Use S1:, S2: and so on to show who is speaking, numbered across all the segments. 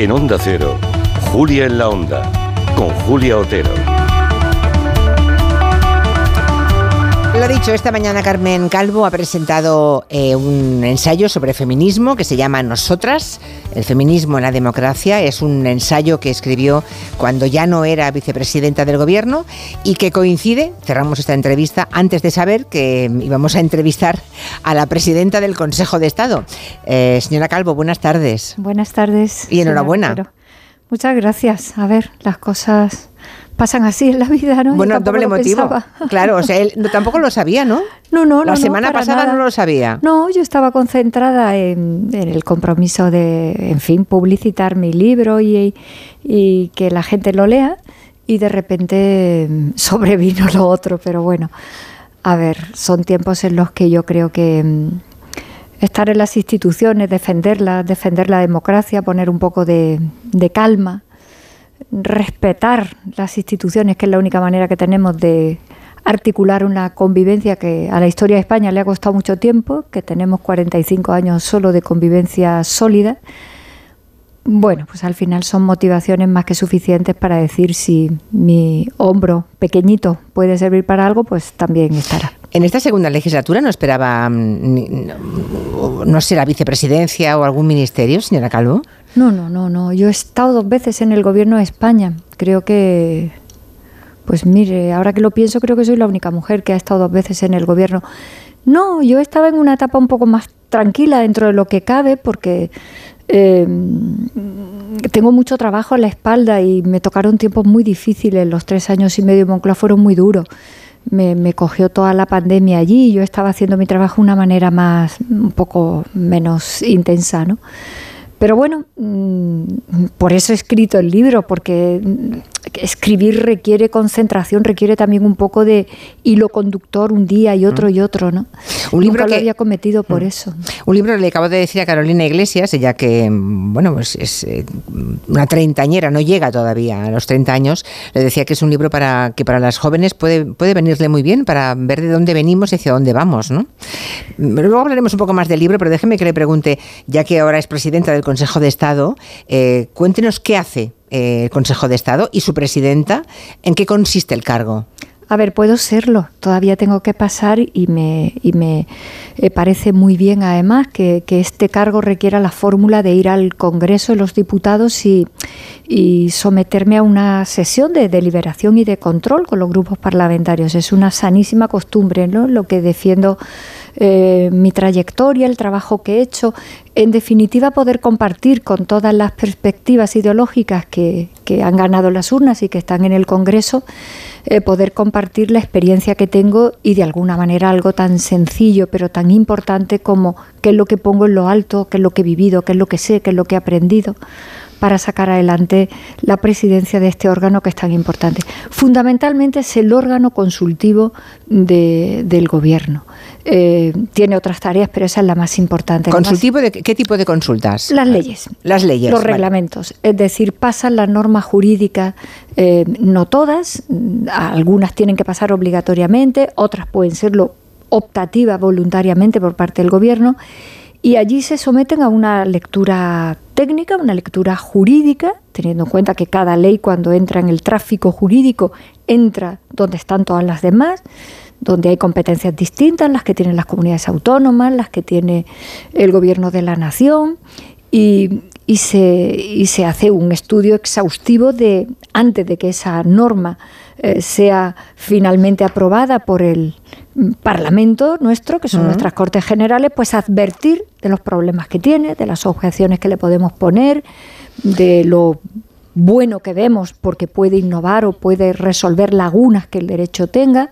S1: En Onda Cero, Julia en la Onda, con Julia Otero.
S2: Lo ha dicho, esta mañana Carmen Calvo ha presentado eh, un ensayo sobre feminismo que se llama Nosotras, el feminismo en la democracia. Es un ensayo que escribió cuando ya no era vicepresidenta del gobierno y que coincide, cerramos esta entrevista, antes de saber que íbamos a entrevistar a la presidenta del Consejo de Estado. Eh, señora Calvo, buenas tardes.
S3: Buenas tardes.
S2: Y enhorabuena.
S3: Muchas gracias. A ver, las cosas pasan así en la vida, ¿no?
S2: Bueno, doble motivo. Claro, o sea, él tampoco lo sabía, ¿no?
S3: No, no,
S2: La semana pasada no lo sabía.
S3: No, yo estaba concentrada en, el compromiso de, en fin, publicitar mi libro y, y que la gente lo lea y de repente mm, sobrevino lo otro, pero bueno, a ver, son tiempos en los que yo creo que mm, estar en las instituciones, defenderlas, defender la democracia, poner un poco de, de calma, respetar las instituciones, que es la única manera que tenemos de articular una convivencia que a la historia de España le ha costado mucho tiempo, que tenemos 45 años solo de convivencia sólida. Bueno, pues al final son motivaciones más que suficientes para decir si mi hombro pequeñito puede servir para algo, pues también estará.
S2: En esta segunda legislatura no esperaba, mm, no sé, la vicepresidencia o algún ministerio, señora Calvo.
S3: No, no, no, no. Yo he estado dos veces en el gobierno de España. Creo que, pues mire, ahora que lo pienso, creo que soy la única mujer que ha estado dos veces en el gobierno. No, yo estaba en una etapa un poco más tranquila dentro de lo que cabe, porque em, tengo mucho trabajo en la espalda y me tocaron tiempos muy difíciles. Los tres años y medio de Moncloa fueron muy duros. Me, me, cogió toda la pandemia allí y yo estaba haciendo mi trabajo de una manera más, un poco menos intensa, ¿no? Pero bueno, mm, por eso he escrito el libro, porque escribir requiere concentración, requiere también un poco de hilo conductor un día y otro mm. y otro, ¿no? Un libro que lo había cometido por mm. eso.
S2: Un libro le acabo de decir a Carolina Iglesias, ella que, bueno, pues es eh, una treintañera, no llega todavía a los 30 años, le decía que es un libro para que para las jóvenes puede, puede venirle muy bien para ver de dónde venimos y hacia dónde vamos, ¿no? Luego hablaremos un poco más del libro, pero déjeme que le pregunte, ya que ahora es presidenta del Consejo de Estado, eh, cuéntenos qué hace eh, el Consejo de Estado y su presidenta, ¿en qué consiste el cargo?
S3: A ver, puedo serlo, todavía tengo que pasar y me, y me eh, parece muy bien además que, este cargo requiera la fórmula de ir al Congreso de los Diputados y, y, someterme a una sesión de deliberación y de control con los grupos parlamentarios. Es una sanísima costumbre, ¿no? Lo que defiendo eh, mi trayectoria, el trabajo que he hecho, en definitiva poder compartir con todas las perspectivas ideológicas que, han ganado las urnas y que están en el Congreso, eh, poder compartir la experiencia que tengo y de alguna manera algo tan sencillo pero tan importante como qué es lo que pongo en lo alto, qué es lo que he vivido, qué es lo que sé, qué es lo que he aprendido para sacar adelante la presidencia de este órgano que es tan importante. Fundamentalmente es el órgano consultivo del gobierno. Eh, tiene otras tareas, pero esa es la más importante.
S2: ¿Consultivo de qué tipo de consultas?
S3: Las leyes.
S2: Las leyes.
S3: Los reglamentos. Es decir, pasan las normas jurídicas, eh, no todas, algunas tienen que pasar obligatoriamente, otras pueden serlo optativa voluntariamente por parte del gobierno y allí se someten a una lectura técnica, una lectura jurídica, teniendo en cuenta que cada ley cuando entra en el tráfico jurídico entra donde están todas las demás, donde hay competencias distintas, las que tienen las comunidades autónomas, las que tiene el gobierno de la nación, y, y, se, y se hace un estudio exhaustivo de antes de que esa norma eh, sea finalmente aprobada por el Parlamento nuestro, que son nuestras Cortes Generales, pues advertir de los problemas que tiene, de las objeciones que le podemos poner, de lo bueno que vemos porque puede innovar o puede resolver lagunas que el derecho tenga.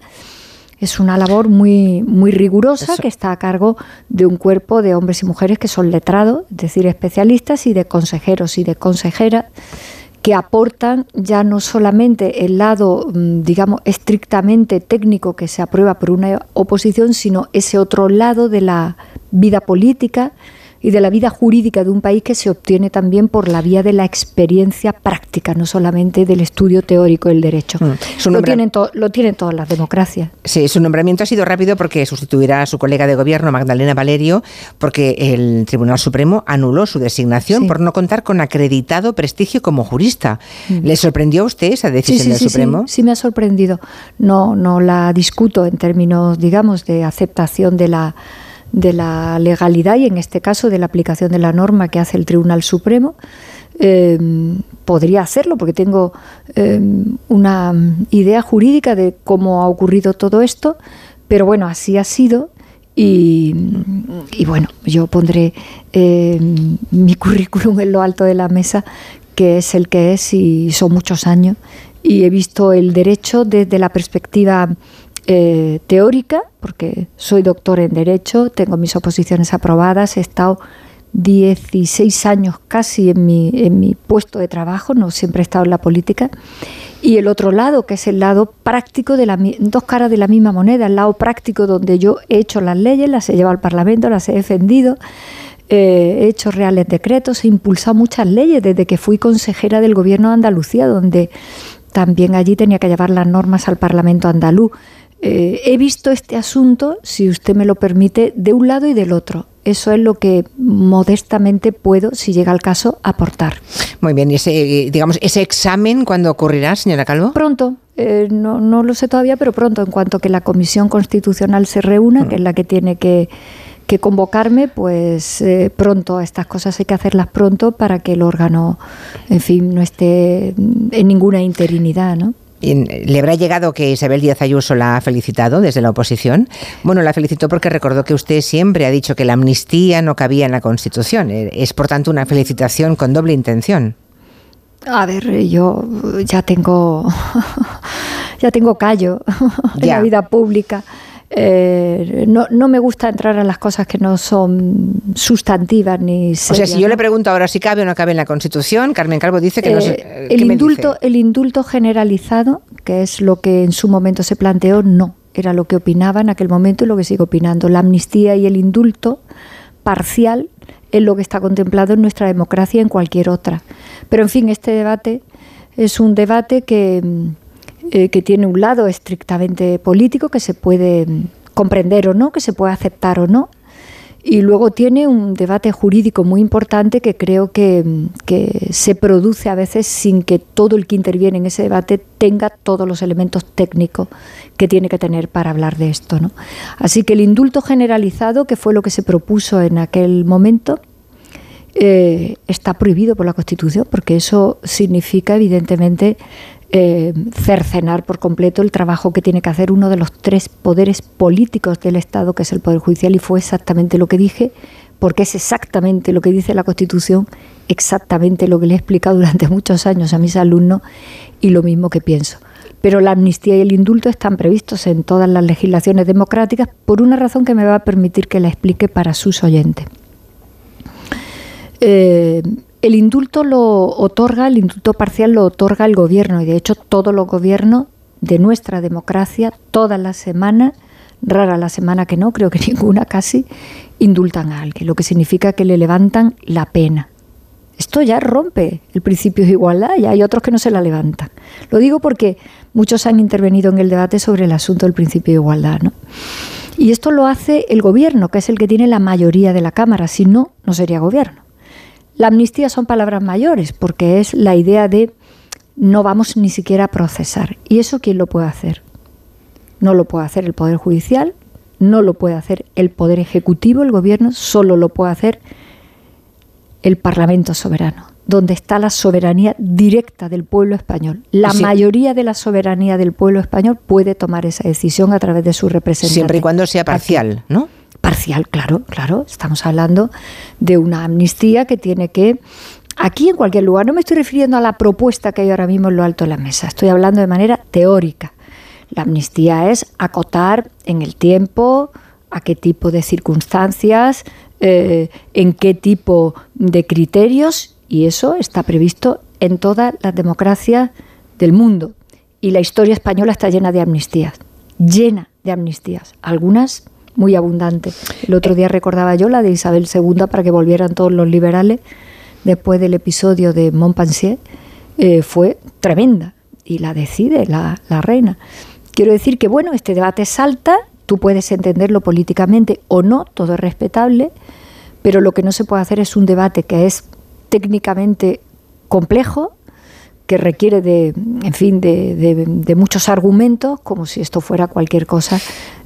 S3: Es una labor muy, muy rigurosa que está a cargo de un cuerpo de hombres y mujeres que son letrados, es decir, especialistas y de consejeros y de consejeras que aportan ya no solamente el lado, mm, digamos, estrictamente técnico que se aprueba por una oposición, sino ese otro lado de la vida política, y de la vida jurídica de un país que se obtiene también por la vía de la experiencia práctica, no solamente del estudio teórico del derecho. Mm. Lo, tienen lo tienen todas las democracias.
S2: Sí, su nombramiento ha sido rápido porque sustituirá a su colega de gobierno, Magdalena Valerio, porque el Tribunal Supremo anuló su designación por no contar con acreditado prestigio como jurista. Mm. ¿Le sorprendió a usted esa decisión del Supremo?
S3: Sí, sí, me ha sorprendido. No, no la discuto en términos, digamos, de aceptación de la de la legalidad y en este caso de la aplicación de la norma que hace el Tribunal Supremo. Eh, podría hacerlo porque tengo eh, una idea jurídica de cómo ha ocurrido todo esto, pero bueno, así ha sido y, bueno, yo pondré eh, mi currículum en lo alto de la mesa, que es el que es y son muchos años y he visto el derecho desde la perspectiva eh, teórica, porque soy doctor en Derecho, tengo mis oposiciones aprobadas, he estado 16 años casi en mi, en mi puesto de trabajo, no siempre he estado en la política, y el otro lado, que es el lado práctico de la dos caras de la misma moneda, el lado práctico donde yo he hecho las leyes, las he llevado al Parlamento, las he defendido, eh, he hecho reales decretos, he impulsado muchas leyes desde que fui consejera del Gobierno de Andalucía, donde también allí tenía que llevar las normas al Parlamento andaluz. Eh, he visto este asunto, si usted me lo permite, de un lado y del otro. Eso es lo que modestamente puedo, si llega el caso, aportar.
S2: Muy bien, y ese, digamos, ese examen, ¿cuándo ocurrirá, señora Calvo?
S3: Pronto, eh, no, no, lo sé todavía, pero pronto, en cuanto que la Comisión Constitucional se reúna, que es la que tiene que, convocarme, pues eh, pronto, estas cosas hay que hacerlas pronto para que el órgano, en fin, no esté en ninguna interinidad, ¿no?
S2: ¿Le habrá llegado que Isabel Díaz Ayuso la ha felicitado desde la oposición? Bueno, la felicitó porque recordó que usted siempre ha dicho que la amnistía no cabía en la Constitución. Eh, es, por tanto, una felicitación con doble intención.
S3: A ver, yo ya tengo, ya tengo callo en la vida pública. Eh, no, no, me gusta entrar en las cosas que no son sustantivas ni serias,
S2: O sea, si yo le pregunto ahora si cabe o no cabe en la Constitución, Carmen Calvo dice que no
S3: eh, el indulto, el indulto generalizado, que es lo que en su momento se planteó, no. Era lo que opinaba en aquel momento y lo que sigo opinando. La amnistía y el indulto parcial es lo que está contemplado en nuestra democracia y en cualquier otra. Pero en fin, este debate es un debate que eh, que tiene un lado estrictamente político que se puede mm, comprender o no, que se puede aceptar o no, y luego tiene un debate jurídico muy importante que creo que, mm, que, se produce a veces sin que todo el que interviene en ese debate tenga todos los elementos técnicos que tiene que tener para hablar de esto. ¿no? Así que el indulto generalizado, que fue lo que se propuso en aquel momento, eh, está prohibido por la Constitución, porque eso significa, evidentemente, eh, cercenar por completo el trabajo que tiene que hacer uno de los tres poderes políticos del Estado, que es el Poder Judicial, y fue exactamente lo que dije, porque es exactamente lo que dice la Constitución, exactamente lo que le he explicado durante muchos años a mis alumnos y lo mismo que pienso. Pero la amnistía y el indulto están previstos en todas las legislaciones democráticas por una razón que me va a permitir que la explique para sus oyentes. Eh, el indulto lo otorga, el indulto parcial lo otorga el gobierno y de hecho todos los gobiernos de nuestra democracia, todas las semanas, rara la semana que no, creo que ninguna casi, indultan a alguien, lo que significa que le levantan la pena. Esto ya rompe el principio de igualdad y hay otros que no se la levantan. Lo digo porque muchos han intervenido en el debate sobre el asunto del principio de igualdad. ¿no? Y esto lo hace el gobierno, que es el que tiene la mayoría de la Cámara, si no, no sería gobierno. La amnistía son palabras mayores porque es la idea de no vamos ni siquiera a procesar. ¿Y eso quién lo puede hacer? No lo puede hacer el Poder Judicial, no lo puede hacer el Poder Ejecutivo, el Gobierno, solo lo puede hacer el Parlamento soberano, donde está la soberanía directa del pueblo español. La mayoría de la soberanía del pueblo español puede tomar esa decisión a través de su representación.
S2: Siempre y cuando sea parcial, ¿no?
S3: Parcial, claro, claro. Estamos hablando de una amnistía que tiene que Aquí en cualquier lugar, no me estoy refiriendo a la propuesta que hay ahora mismo en lo alto de la mesa, estoy hablando de manera teórica. La amnistía es acotar en el tiempo a qué tipo de circunstancias, eh, en qué tipo de criterios, y eso está previsto en todas las democracias del mundo. Y la historia española está llena de amnistías, llena de amnistías, algunas muy abundante. El otro día recordaba yo la de Isabel II para que volvieran todos los liberales después del episodio de Montpensier, eh, fue tremenda y la decide la, la reina. Quiero decir que, bueno, este debate salta, tú puedes entenderlo políticamente o no, todo es respetable, pero lo que no se puede hacer es un debate que es técnicamente complejo, que requiere de, en fin, de, muchos argumentos, como si esto fuera cualquier cosa,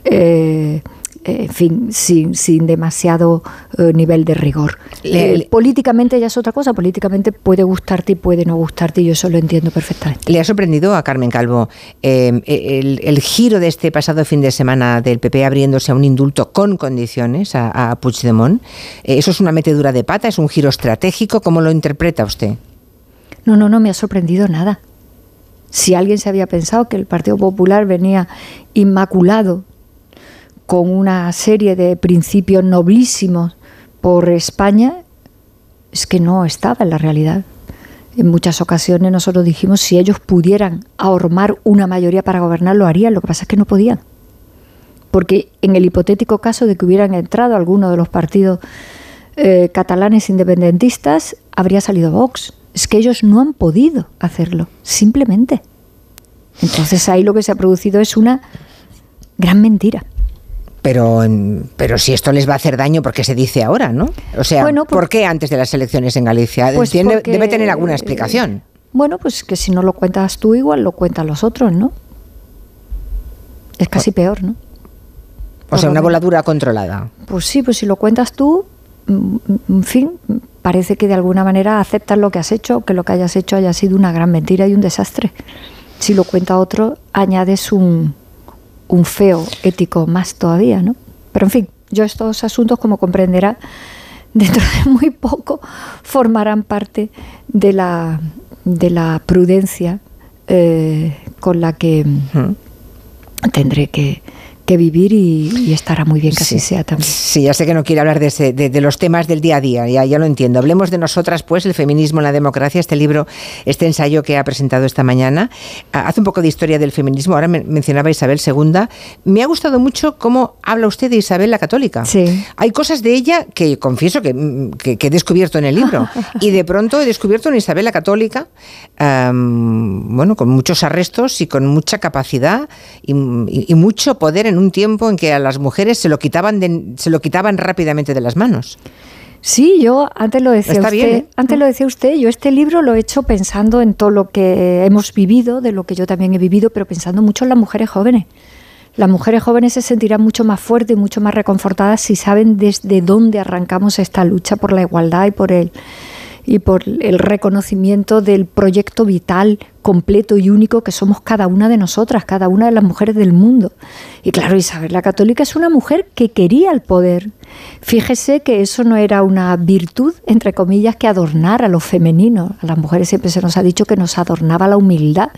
S3: eh, en fin, sin, sin demasiado eh, nivel de rigor. Eh, políticamente ya es otra cosa, políticamente puede gustarte y puede no gustarte, y yo eso lo entiendo perfectamente.
S2: ¿Le ha sorprendido a Carmen Calvo el, giro de este pasado fin de semana del PP abriéndose a un indulto con condiciones a, a Puigdemont? ¿Eso es una metedura de pata? ¿Es un giro estratégico? ¿Cómo lo interpreta usted?
S3: No, no, no me ha sorprendido nada. Si alguien se había pensado que el Partido Popular venía inmaculado con una serie de principios noblísimos por España, es que no estaba en la realidad. En muchas ocasiones nosotros dijimos si ellos pudieran ahormar una mayoría para gobernar, lo harían. Lo que pasa es que no podían. Porque en el hipotético caso de que hubieran entrado algunos de los partidos eh, catalanes independentistas, habría salido Vox es que ellos no han podido hacerlo, simplemente. Entonces ahí lo que se ha producido es una gran mentira.
S2: Pero, pero si esto les va a hacer daño, ¿por qué se dice ahora, no? O sea, ¿por qué antes de las elecciones en Galicia? Pues debe tener alguna explicación.
S3: Bueno, pues que si no lo cuentas tú, igual lo cuentan los otros, ¿no? Es casi peor, ¿no?
S2: O sea, una voladura controlada.
S3: Pues sí, pues si lo cuentas tú, mm, en fin, parece que de alguna manera aceptas lo que has hecho, que lo que hayas hecho haya sido una gran mentira y un desastre. Si lo cuenta otro, añades un, un feo ético más todavía, ¿no? Pero en fin, yo estos asuntos, como comprenderá, dentro de muy poco formarán parte de la, de la prudencia eh, con la que tendré que, que vivir y, estará muy bien que así sea también.
S2: Sí, ya sé que no quiere hablar de, de, los temas del día a día, ya, ya lo entiendo. Hablemos de nosotras, pues, el feminismo en la democracia, este libro, este ensayo que ha presentado esta mañana. Ah, hace un poco de historia del feminismo, ahora mencionaba Isabel II. Me ha gustado mucho cómo habla usted de Isabel la Católica.
S3: Sí.
S2: Hay cosas de ella que confieso que, he descubierto en el libro y de pronto he descubierto en Isabel la Católica, bueno, con muchos arrestos y con mucha capacidad y, y mucho poder en un tiempo en que a las mujeres se lo quitaban, se lo quitaban rápidamente de las manos.
S3: Sí, yo antes lo decía usted, ¿eh? antes lo decía usted, yo este libro lo he hecho pensando en todo lo que hemos vivido, de lo que yo también he vivido, pero pensando mucho en las mujeres jóvenes. Las mujeres jóvenes se sentirán mucho más fuertes y mucho más reconfortadas si saben desde dónde arrancamos esta lucha por la igualdad y por el y por el reconocimiento del proyecto vital completo y único que somos cada una de nosotras, cada una de las mujeres del mundo. Y claro, Isabel la Católica es una mujer que quería el poder. Fíjese que eso no era una virtud, entre comillas, que adornara a lo femenino. A las mujeres siempre se nos ha dicho que nos adornaba la humildad.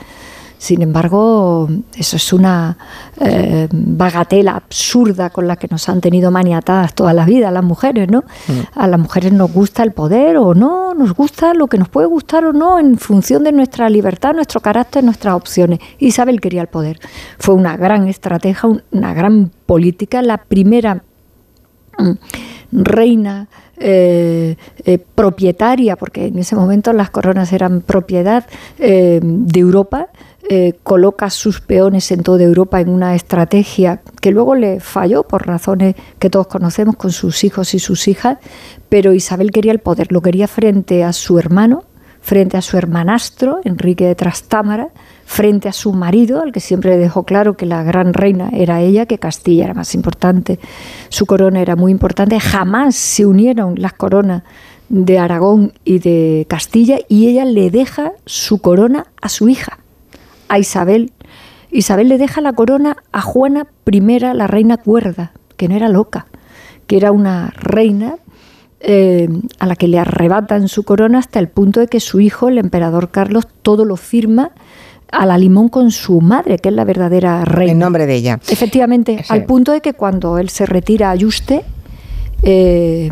S3: Sin embargo, eso es una eh, bagatela absurda con la que nos han tenido maniatadas toda la vida las mujeres, ¿no? Mm. A las mujeres nos gusta el poder o no, nos gusta lo que nos puede gustar o no en función de nuestra libertad, nuestro carácter, nuestras opciones. Isabel quería el poder. Fue una gran estrategia, una gran política, la primera mm, reina eh, eh, propietaria, porque en ese momento las coronas eran propiedad de Europa, eh, coloca sus peones en toda Europa en una estrategia que luego le falló por razones que todos conocemos con sus hijos y sus hijas, pero Isabel quería el poder, lo quería frente a su hermano, frente a su hermanastro, Enrique de Trastámara, frente a su marido, al que siempre le dejó claro que la gran reina era ella, que Castilla era más importante, su corona era muy importante, jamás se unieron las coronas de Aragón y de Castilla y ella le deja su corona a su hija a Isabel. Isabel le deja la corona a Juana I, la reina cuerda, que no era loca, que era una reina eh, a la que le arrebatan su corona hasta el punto de que su hijo, el emperador Carlos, todo lo firma a la limón con su madre, que es la verdadera reina.
S2: En nombre de ella.
S3: Efectivamente, al punto de que cuando él se retira a Yuste, eh,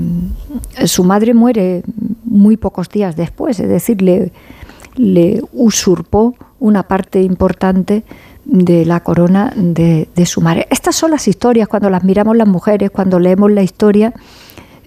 S3: su madre muere muy pocos días después, es decir, le, le usurpó una parte importante de la corona de, de su madre. Estas son las historias, cuando las miramos las mujeres, cuando leemos la historia,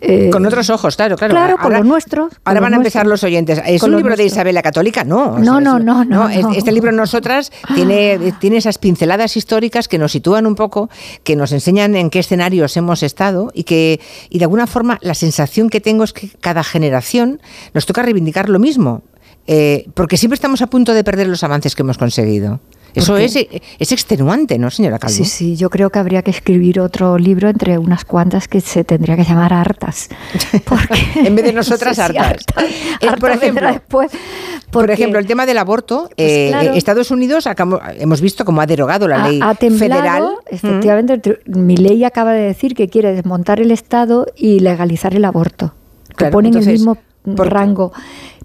S2: eh, con otros ojos, claro, claro.
S3: Claro, con los nuestros.
S2: Ahora van a empezar los oyentes. ¿Es un libro de Isabel la Católica? No.
S3: No, no, no, no,
S2: Este libro Nosotras tiene, tiene esas pinceladas históricas que nos sitúan un poco, que nos enseñan en qué escenarios hemos estado y que, y de alguna forma, la sensación que tengo es que cada generación nos toca reivindicar lo mismo. Eh, porque siempre estamos a punto de perder los avances que hemos conseguido. Eso es, es, extenuante, ¿no, señora Calvo?
S3: Sí, sí, yo creo que habría que escribir otro libro entre unas cuantas que se tendría que llamar hartas.
S2: en vez de nosotras, hartas. Eh, por, ejemplo, después, por ejemplo, el tema del aborto, pues eh, Estados Unidos hemos visto cómo ha derogado la ley federal.
S3: Efectivamente, mi ley acaba de decir que quiere desmontar el Estado y legalizar el aborto, que ponen el mismo rango.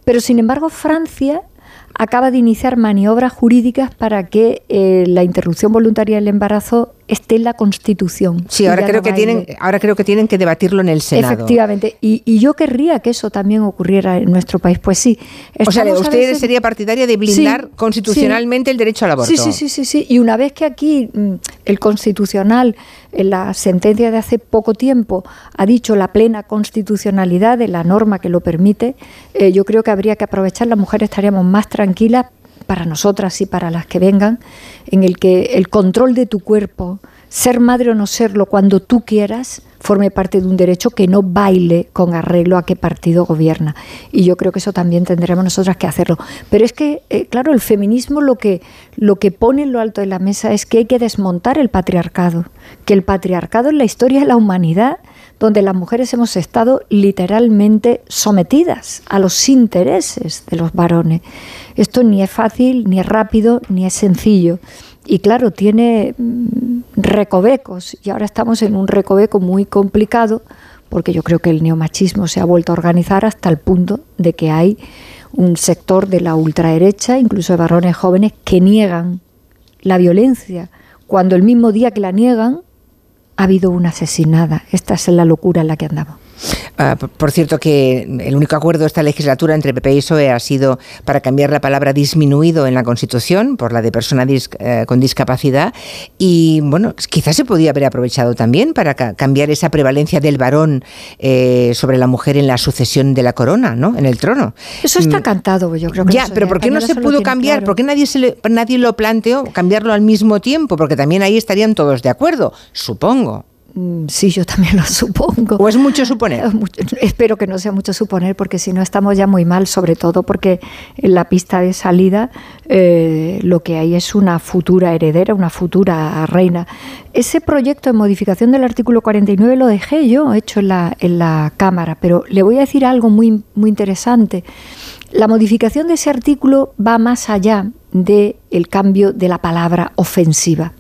S3: Pero sin embargo, Francia acaba de iniciar maniobras jurídicas para que eh, la interrupción voluntaria del embarazo esté en la Constitución.
S2: Sí, ahora creo, que tienen, ahora creo que tienen que debatirlo en el Senado.
S3: Efectivamente, y, yo querría que eso también ocurriera en nuestro país. Pues sí.
S2: O sea, usted sería partidaria de blindar constitucionalmente el derecho al aborto.
S3: Sí, sí, sí, sí, sí. Y una vez que aquí mm, el Constitucional, en la sentencia de hace poco tiempo, ha dicho la plena constitucionalidad de la norma que lo permite, eh, yo creo que habría que aprovechar, las mujeres estaríamos más tranquilas para nosotras y para las que vengan, en el que el control de tu cuerpo, ser madre o no serlo cuando tú quieras, forme parte de un derecho que no baile con arreglo a qué partido gobierna. Y yo creo que eso también tendremos nosotras que hacerlo. Pero es que, eh, claro, el feminismo lo que, lo que pone en lo alto de la mesa es que hay que desmontar el patriarcado, que el patriarcado en la historia de la humanidad donde las mujeres hemos estado literalmente sometidas a los intereses de los varones. Esto ni es fácil, ni es rápido, ni es sencillo. Y claro, tiene mm, recovecos y ahora estamos en un recoveco muy complicado porque yo creo que el neomachismo se ha vuelto a organizar hasta el punto de que hay un sector de la ultraderecha, incluso de varones jóvenes, que niegan la violencia, cuando el mismo día que la niegan ha habido una asesinada. Esta es la locura en la que andamos.
S2: Ah, por cierto, que el único acuerdo de esta legislatura entre PP y PSOE ha sido para cambiar la palabra disminuido en la Constitución por la de persona eh, con discapacidad. Y bueno, quizás se podía haber aprovechado también para cambiar esa prevalencia del varón eh, sobre la mujer en la sucesión de la corona, ¿no? En el trono.
S3: Eso está mm. cantado, yo creo que
S2: Ya, pero ¿por qué no se pudo cambiar? ¿Por qué nadie, se nadie lo planteó cambiarlo al mismo tiempo? Porque también ahí estarían todos de acuerdo, supongo.
S3: Mm, sí, yo también lo supongo.
S2: ¿O es mucho suponer?
S3: espero que no sea mucho suponer, porque si no estamos ya muy mal, sobre todo porque en la pista de salida eh, lo que hay es una futura heredera, una futura reina. Ese proyecto de modificación del artículo 49 lo dejé yo hecho en la, en la Cámara, pero le voy a decir algo muy, muy interesante. La modificación de ese artículo va más allá del el cambio de la palabra ofensiva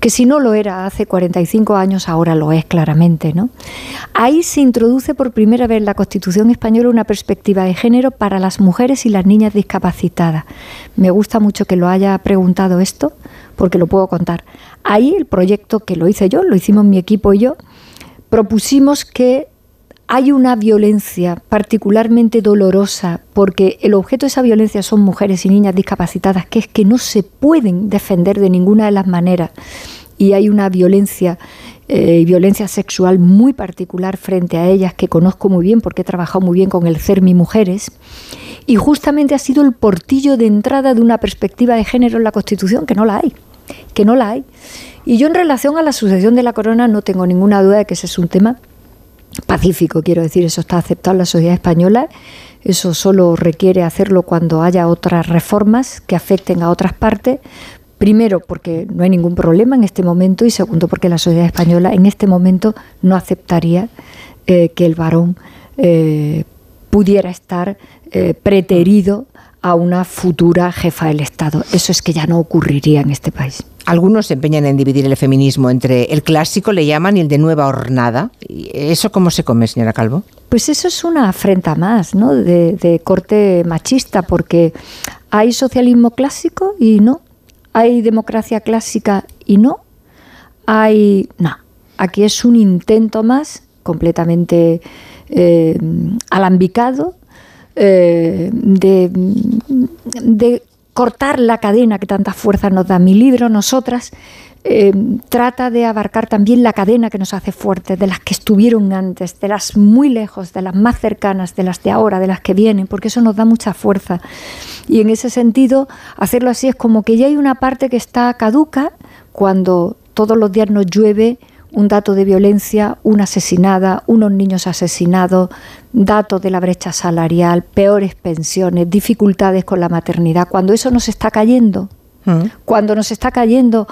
S3: que si no lo era hace 45 años, ahora lo es claramente. ¿no? Ahí se introduce por primera vez en la Constitución española una perspectiva de género para las mujeres y las niñas discapacitadas. Me gusta mucho que lo haya preguntado esto, porque lo puedo contar. Ahí el proyecto que lo hice yo, lo hicimos mi equipo y yo, propusimos que hay una violencia particularmente dolorosa porque el objeto de esa violencia son mujeres y niñas discapacitadas, que es que no se pueden defender de ninguna de las maneras. Y hay una violencia eh, violencia sexual muy particular frente a ellas que conozco muy bien porque he trabajado muy bien con el CERMI Mujeres. Y justamente ha sido el portillo de entrada de una perspectiva de género en la Constitución, que no la hay, que no la hay. Y yo en relación a la sucesión de la corona no tengo ninguna duda de que ese es un tema pacífico, quiero decir, eso está aceptado en la sociedad española, eso solo requiere hacerlo cuando haya otras reformas que afecten a otras partes, primero porque no hay ningún problema en este momento y segundo porque la sociedad española en este momento no aceptaría eh, que el varón eh, pudiera estar eh, preterido a una futura jefa del Estado. Eso es que ya no ocurriría en este país.
S2: Algunos se empeñan en dividir el feminismo entre el clásico, le llaman, y el de nueva hornada. ¿Eso cómo se come, señora Calvo?
S3: Pues eso es una afrenta más, ¿no? De, corte machista, porque hay socialismo clásico y no. Hay democracia clásica y no. Hay. No. Aquí es un intento más completamente eh, alambicado eh, de, de cortar la cadena que tantas fuerzas nos da. Mi libro, Nosotras, eh, trata de abarcar también la cadena que nos hace fuertes, de las que estuvieron antes, de las muy lejos, de las más cercanas, de las de ahora, de las que vienen, porque eso nos da mucha fuerza. Y en ese sentido, hacerlo así es como que ya hay una parte que está caduca cuando todos los días nos llueve un dato de violencia, una asesinada, unos niños asesinados, datos de la brecha salarial, peores pensiones, dificultades con la maternidad. Cuando eso nos está cayendo, mm. cuando nos está cayendo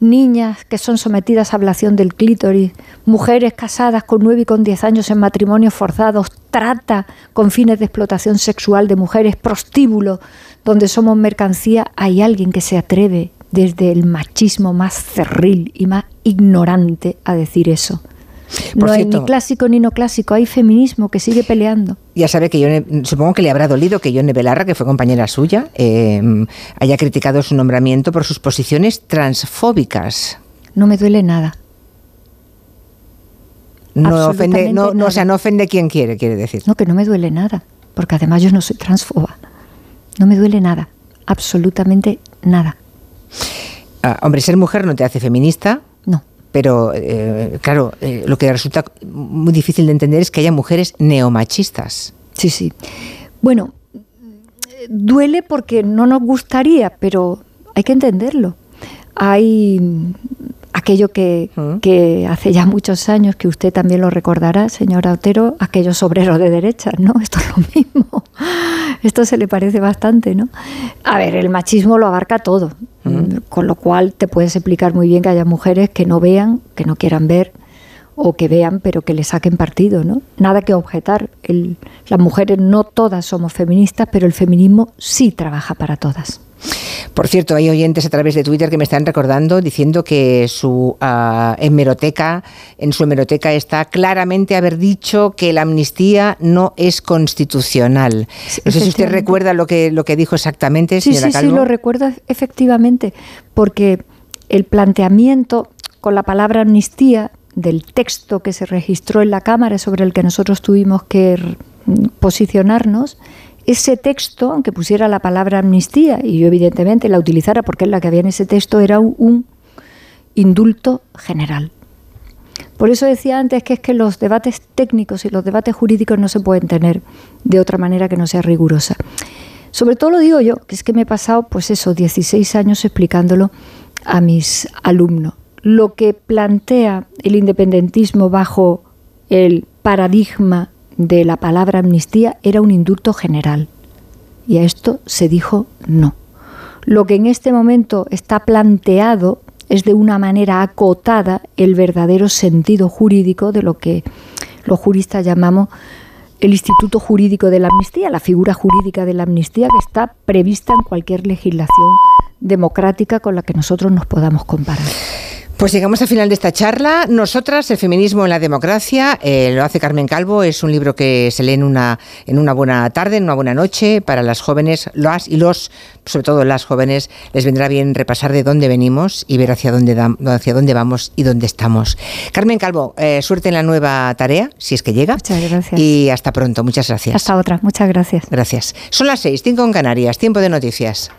S3: niñas que son sometidas a ablación del clítoris, mujeres casadas con 9 y con 10 años en matrimonios forzados, trata con fines de explotación sexual de mujeres, prostíbulo, donde somos mercancía, hay alguien que se atreve desde el machismo más cerril y más ignorante a decir eso. no hay ni clásico ni no clásico, hay feminismo que sigue peleando.
S2: Ya sabe que yo supongo que le habrá dolido que Yone Belarra, que fue compañera suya, em, haya criticado su nombramiento por sus posiciones transfóbicas.
S3: No me duele nada.
S2: No ofende, no, no, o sea, no ofende quien quiere, quiere decir.
S3: No, que no me duele nada, porque además yo no soy transfoba. No me duele nada, absolutamente nada.
S2: Ah, hombre, ser mujer no te hace feminista.
S3: No.
S2: Pero, eh, claro, eh, lo que resulta muy difícil de entender es que haya mujeres neomachistas.
S3: Sí, sí. Bueno, duele porque no nos gustaría, pero hay que entenderlo. Hay aquello que, que, hace ya muchos años, que usted también lo recordará, señora Otero, aquellos obreros de derecha, ¿no? Esto es lo mismo. Esto se le parece bastante, ¿no? A ver, el machismo lo abarca todo, con lo cual te puedes explicar muy bien que haya mujeres que no vean, que no quieran ver, o que vean, pero que le saquen partido, ¿no? Nada que objetar. las mujeres no todas somos feministas, pero el feminismo sí trabaja para todas.
S2: Por cierto, hay oyentes a través de Twitter que me están recordando diciendo que su uh, hemeroteca, en su hemeroteca está claramente haber dicho que la amnistía no es constitucional. No sé si usted recuerda lo que, lo que dijo exactamente,
S3: sí,
S2: señora
S3: sí, Sí, lo recuerdo efectivamente, porque el planteamiento con la palabra amnistía del texto que se registró en la Cámara sobre el que nosotros tuvimos que posicionarnos ese texto, aunque pusiera la palabra amnistía, y yo evidentemente la utilizara porque es la que había en ese texto, era un, indulto general. Por eso decía antes que es que los debates técnicos y los debates jurídicos no se pueden tener de otra manera que no sea rigurosa. Sobre todo lo digo yo, que es que me he pasado, pues eso, 16 años explicándolo a mis alumnos. Lo que plantea el independentismo bajo el paradigma de la palabra amnistía era un indulto general. Y a esto se dijo no. Lo que en este momento está planteado es de una manera acotada el verdadero sentido jurídico de lo que los juristas llamamos el Instituto Jurídico de la Amnistía, la figura jurídica de la amnistía que está prevista en cualquier legislación democrática con la que nosotros nos podamos comparar.
S2: Pues llegamos al final de esta charla. Nosotras, el feminismo en la democracia, eh, lo hace Carmen Calvo. Es un libro que se lee en una, en una buena tarde, en una buena noche. Para las jóvenes, las y los, sobre todo las jóvenes, les vendrá bien repasar de dónde venimos y ver hacia dónde, hacia dónde vamos y dónde estamos. Carmen Calvo, eh, suerte en la nueva tarea, si es que llega.
S3: Muchas gracias.
S2: Y hasta pronto. Muchas gracias.
S3: Hasta otra. Muchas gracias.
S2: Gracias. Son las seis, cinco en Canarias. Tiempo de noticias.